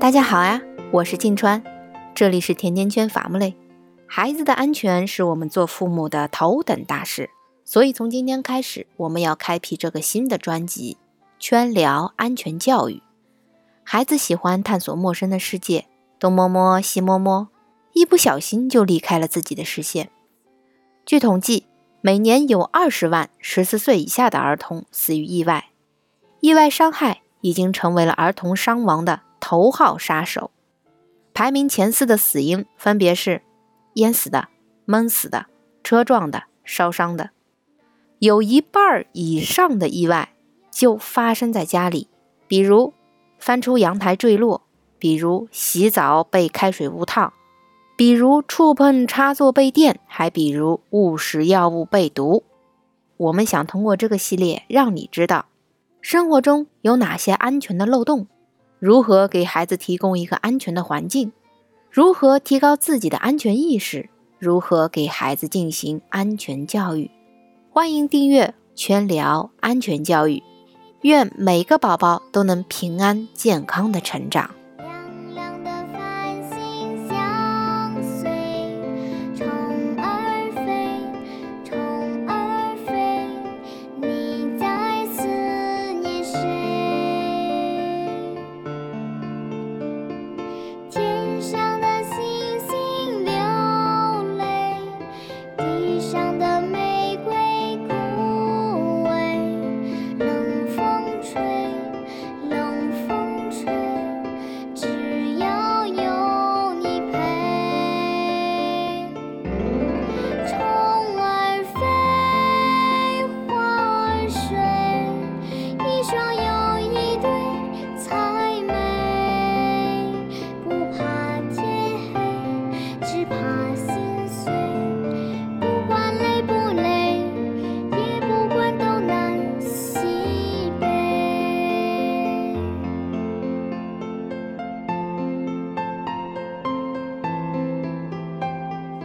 大家好呀，我是静川，这里是甜甜圈伐木累。孩子的安全是我们做父母的头等大事，所以从今天开始，我们要开辟这个新的专辑——圈聊安全教育。孩子喜欢探索陌生的世界，东摸摸西摸摸，一不小心就离开了自己的视线。据统计，每年有二十万十四岁以下的儿童死于意外，意外伤害已经成为了儿童伤亡的。头号杀手，排名前四的死因分别是淹死的、闷死的、车撞的、烧伤的。有一半以上的意外就发生在家里，比如翻出阳台坠落，比如洗澡被开水捂烫，比如触碰插座被电，还比如误食药物被毒。我们想通过这个系列让你知道生活中有哪些安全的漏洞。如何给孩子提供一个安全的环境？如何提高自己的安全意识？如何给孩子进行安全教育？欢迎订阅全聊安全教育，愿每个宝宝都能平安健康的成长。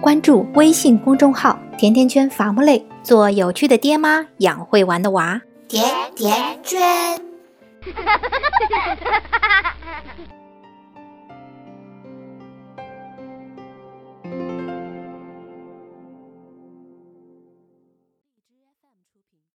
关注微信公众号“甜甜圈伐木累”，做有趣的爹妈，养会玩的娃。甜甜圈。